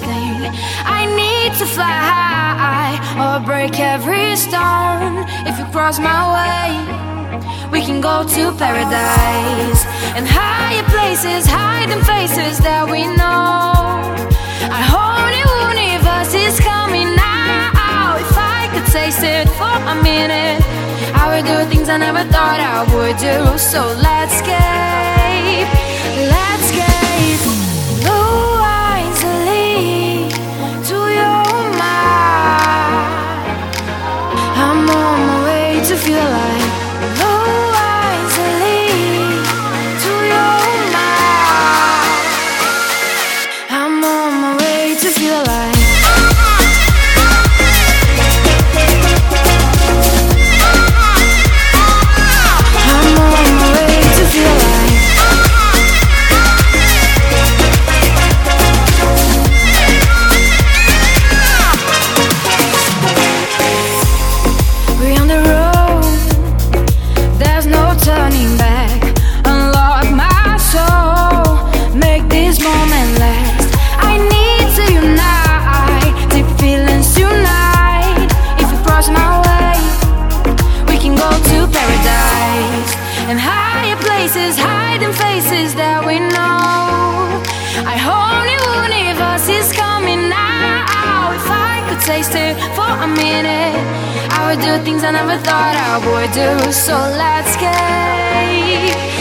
nothing. I need to fly or break every stone. If you cross my way, we can go to paradise and higher places, hiding places that we know. I hope the universe is coming now. If I could taste it for a minute, I would do things I never thought I would do. So let's escape. Let's realize and higher places, hiding faces that we know. I whole new universe is coming now. If I could taste it for a minute, I would do things I never thought I would do. So let's get.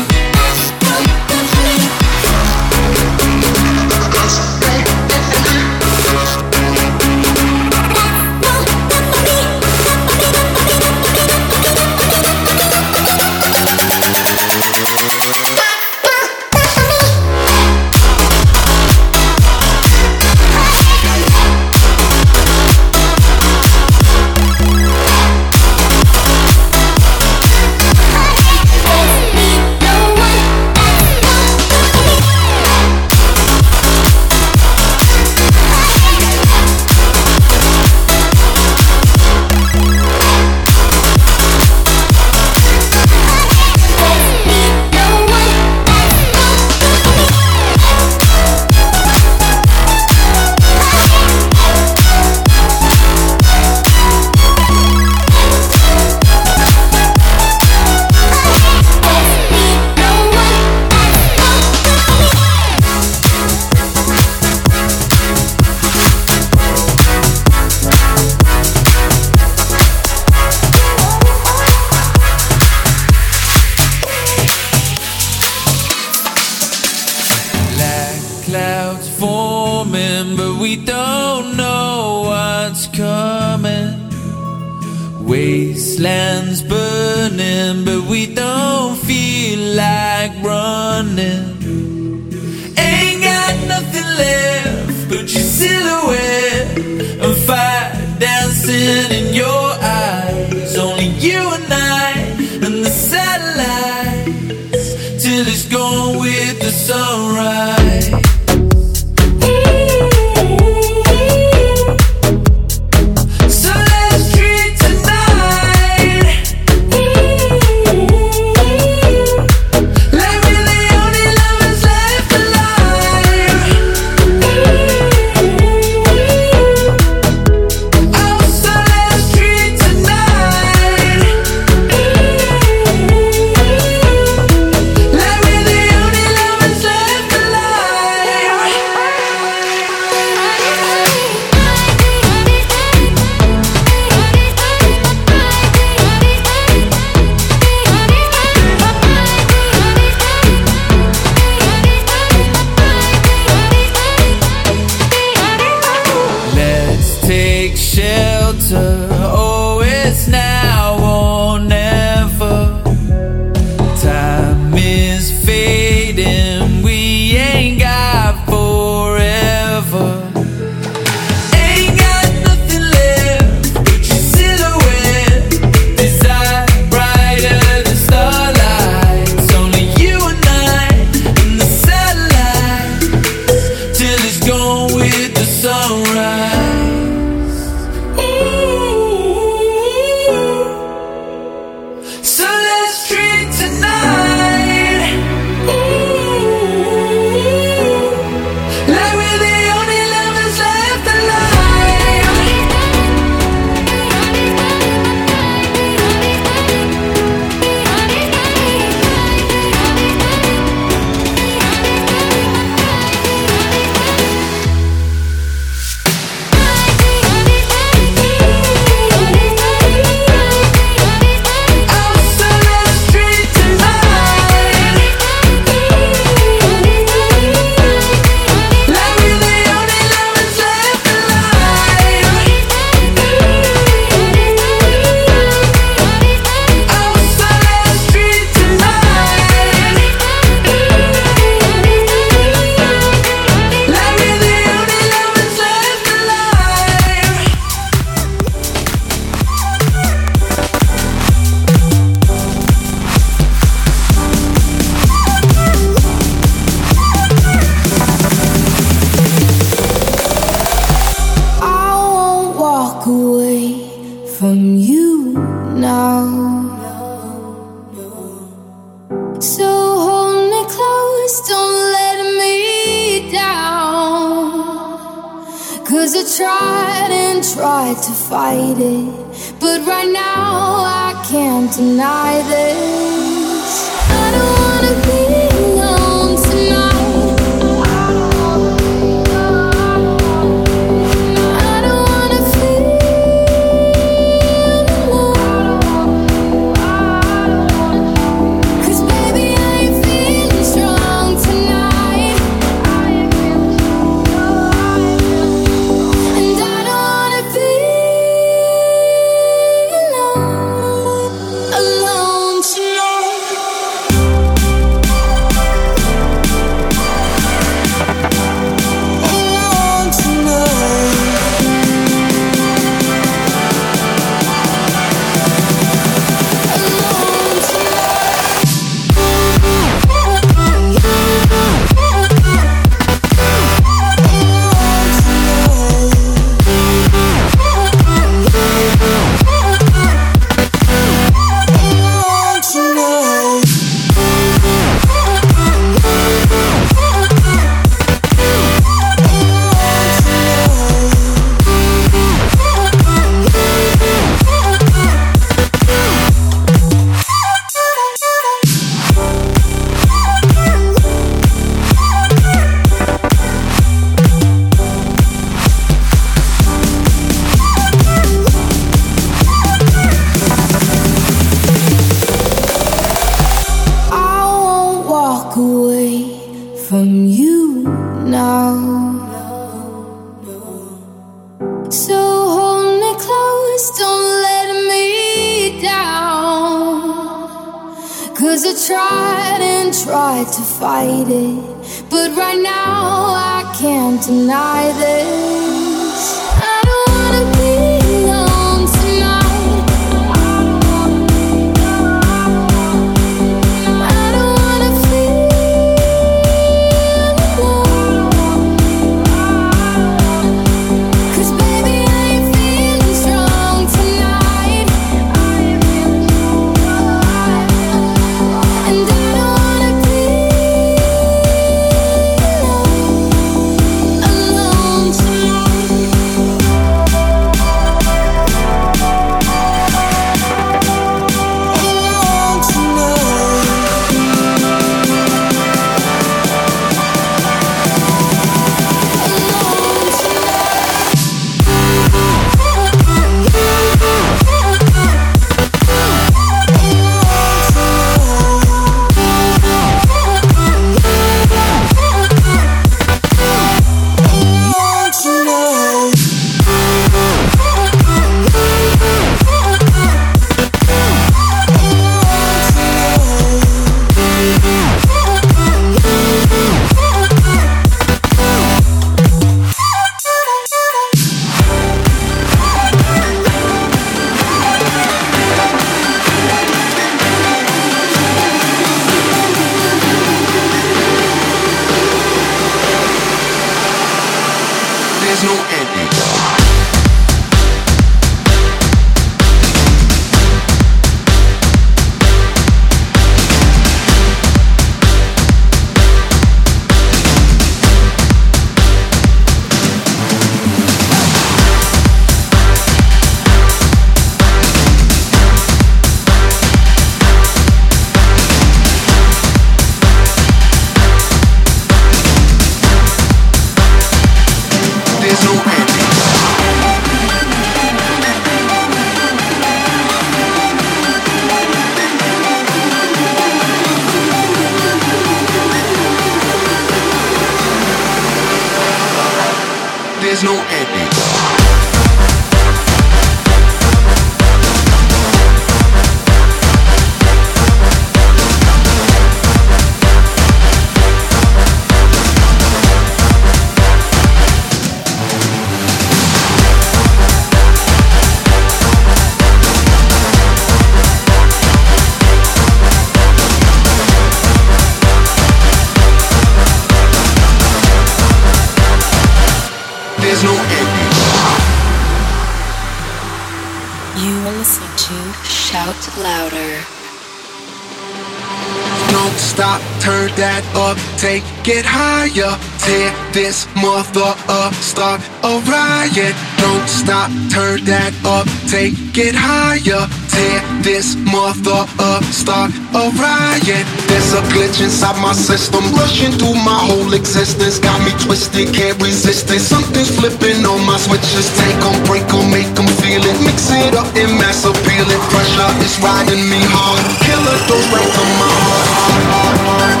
Turn that up, take it higher. Tear this mother up, start a riot. There's a glitch inside my system, rushing through my whole existence. Got me twisted, can't resist it. Something's flipping on my switches. Take them, break them, make them feel it. Mix it up and mass appeal it. Pressure is riding me hard. Killer goes right to my heart.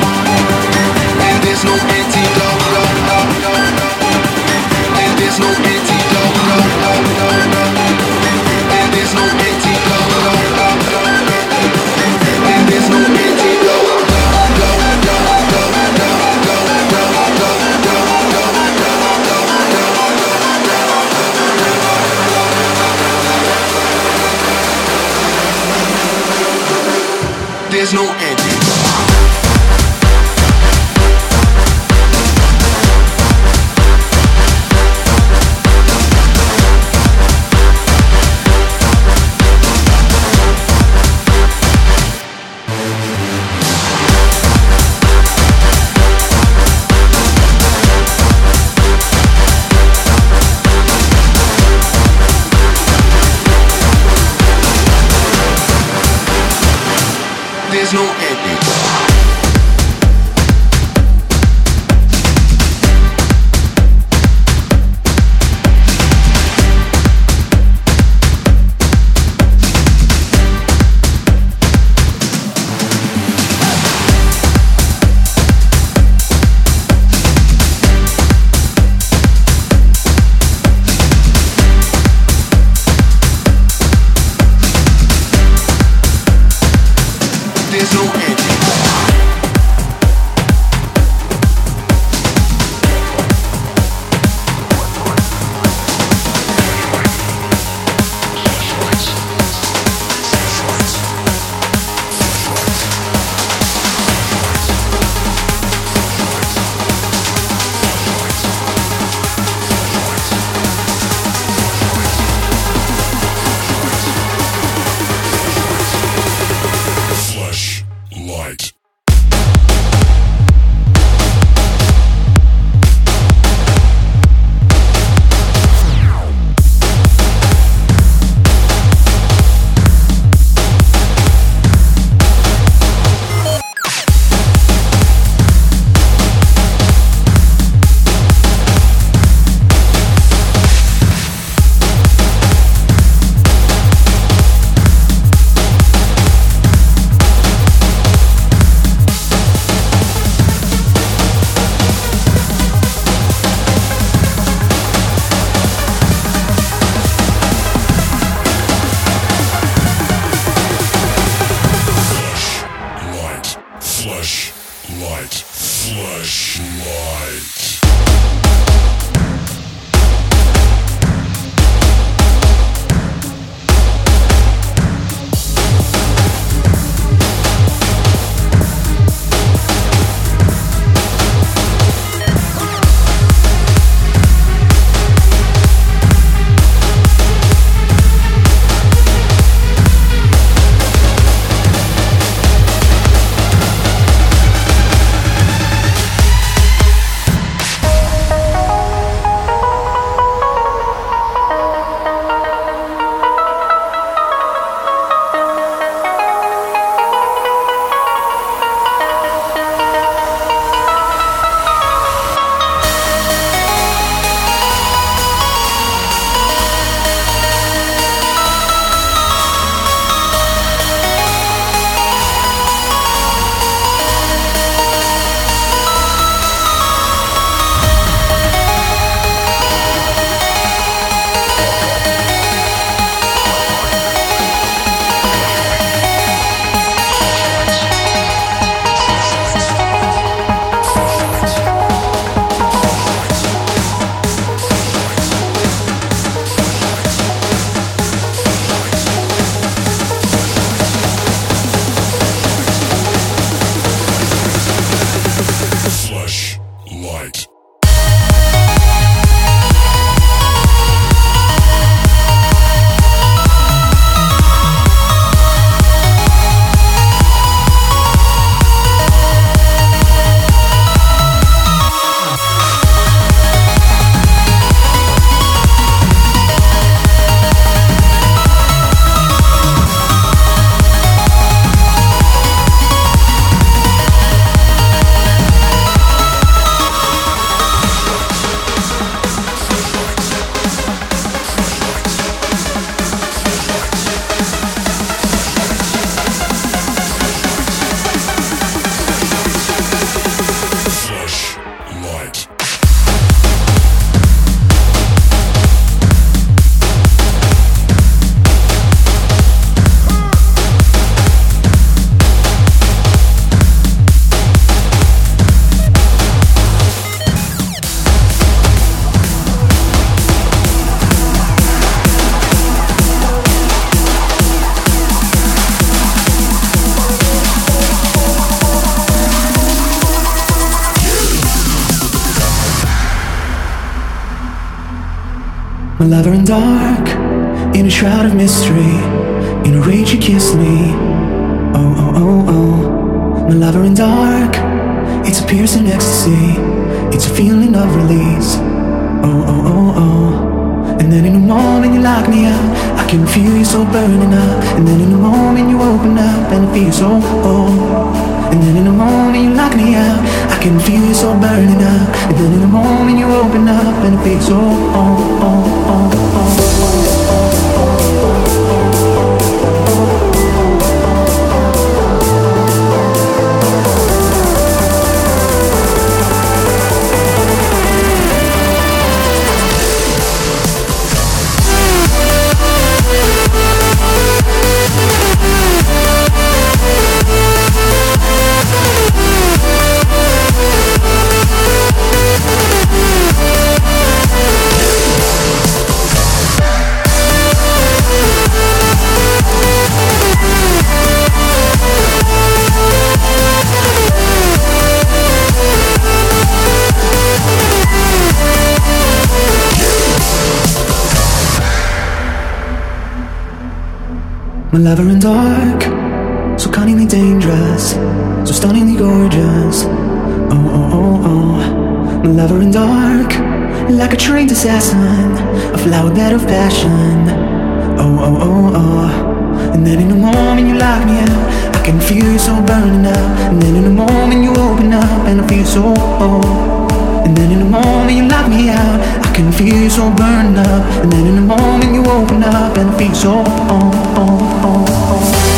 And there's no There's no lover in dark, in a shroud of mystery. In a rage, you kissed me. Oh, oh, oh, oh. My lover in dark, it's a piercing ecstasy. It's a feeling of release. Oh, oh, oh, oh. And then in the moment, you lock me up, I can feel you so burning up. And then in the moment, you open up and feel so, oh. And then in a moment, you knock me out. I can feel you so burning up. And then in a moment, you open up and it feels so, oh, oh, oh, My lover in dark, so cunningly dangerous, so stunningly gorgeous. Oh, oh, oh, oh. My lover in dark, like a trained assassin, a flower bed of passion. Oh, oh, oh, oh. And then in the moment you lock me out, I can feel you so burning up. And then in the moment you open up, and I feel so. And then in a moment you lock me out, can feel so burned up. And then in the morning you open up, and feel so. Oh, oh, oh, oh.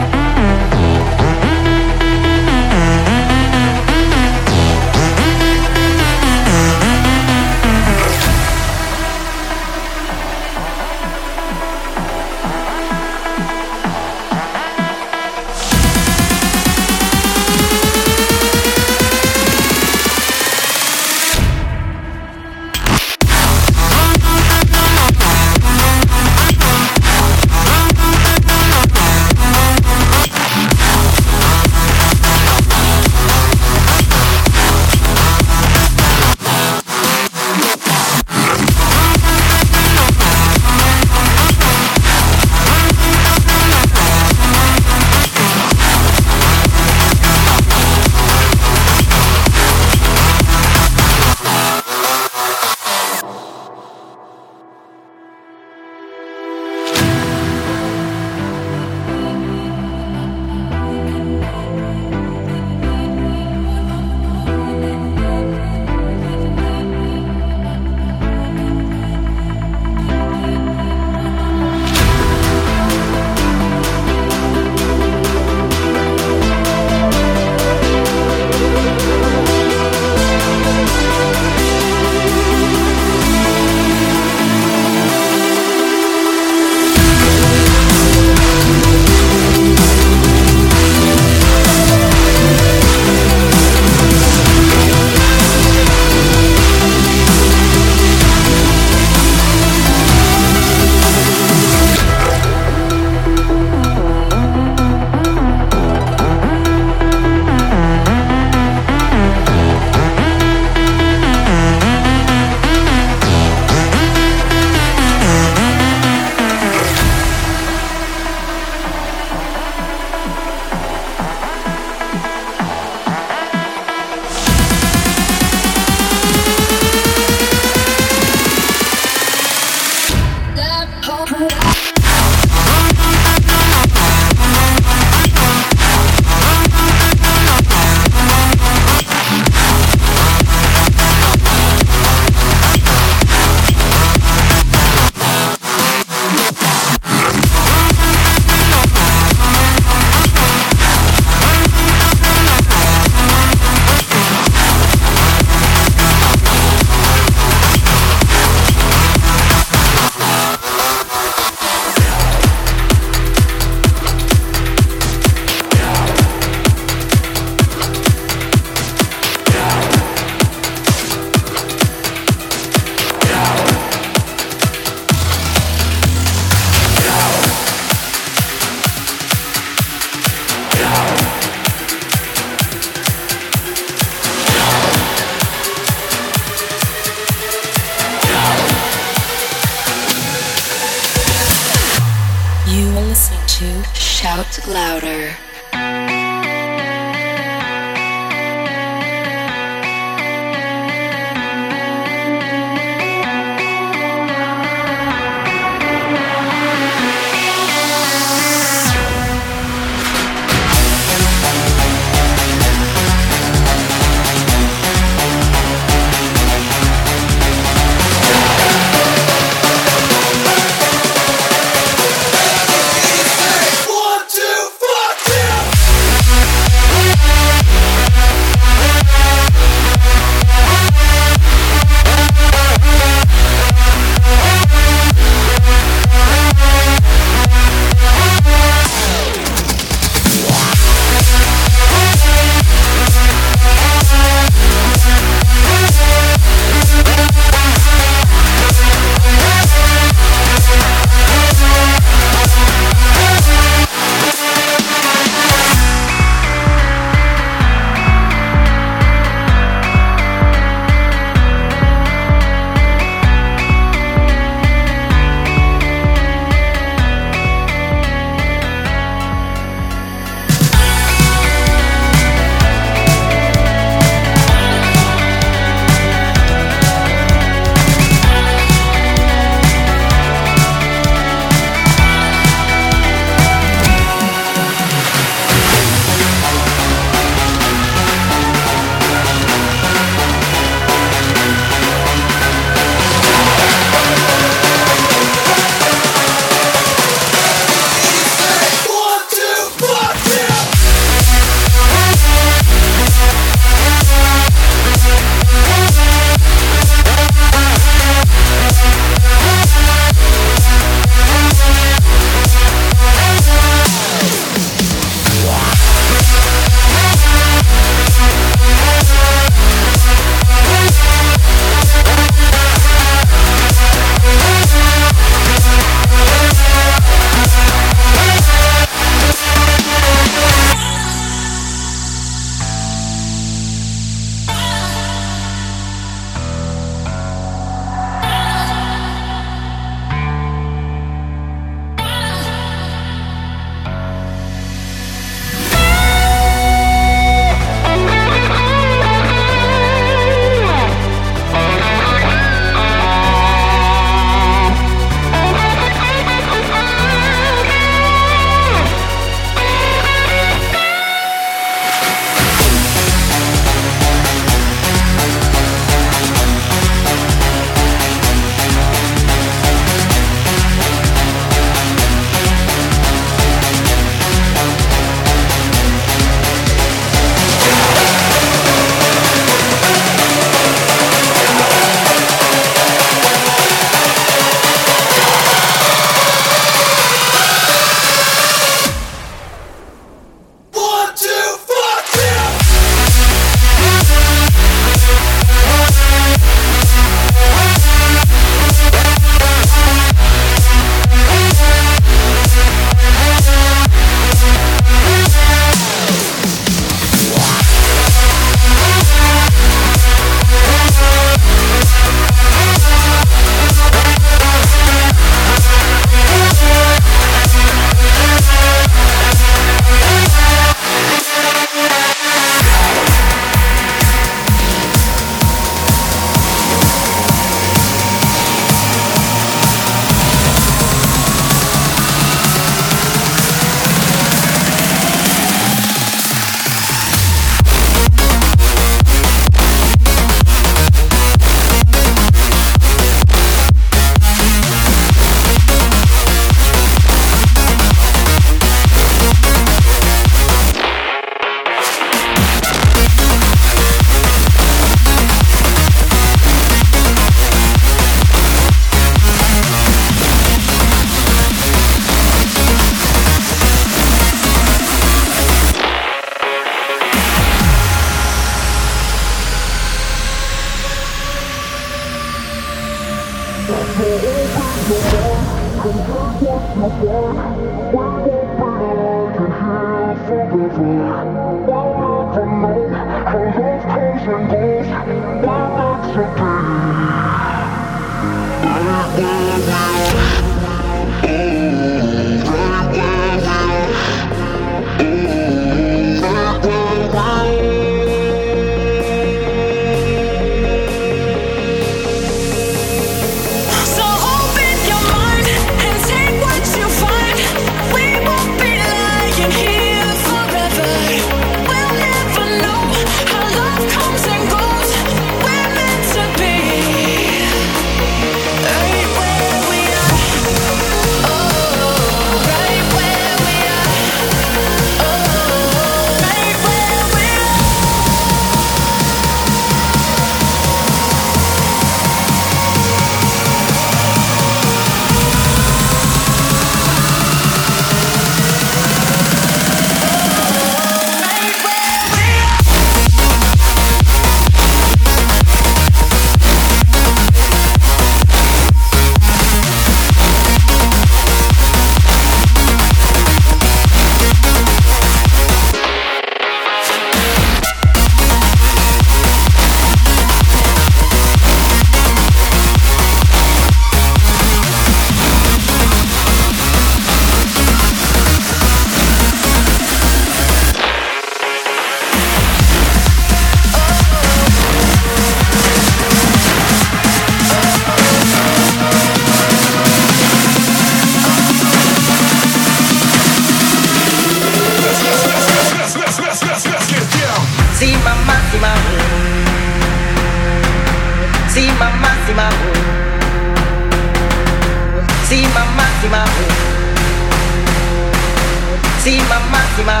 si mamá, si mamá.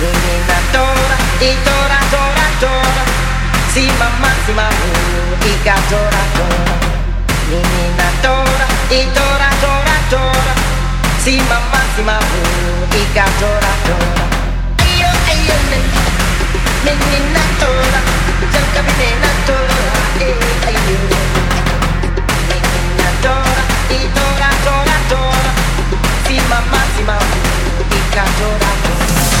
Menina tora y tora, tora, tora. Si mamá, si mamá, y tora, tora. Menina tora y tora, tora, tora. Si mamá, si mamá, y tora, tora. Ay, yo, oh, ay, yo, oh, menina tora, chanca menina tora, ay, ay, yo. Oh, menina tora y tora, tora, tora fima massima, ubica dorata.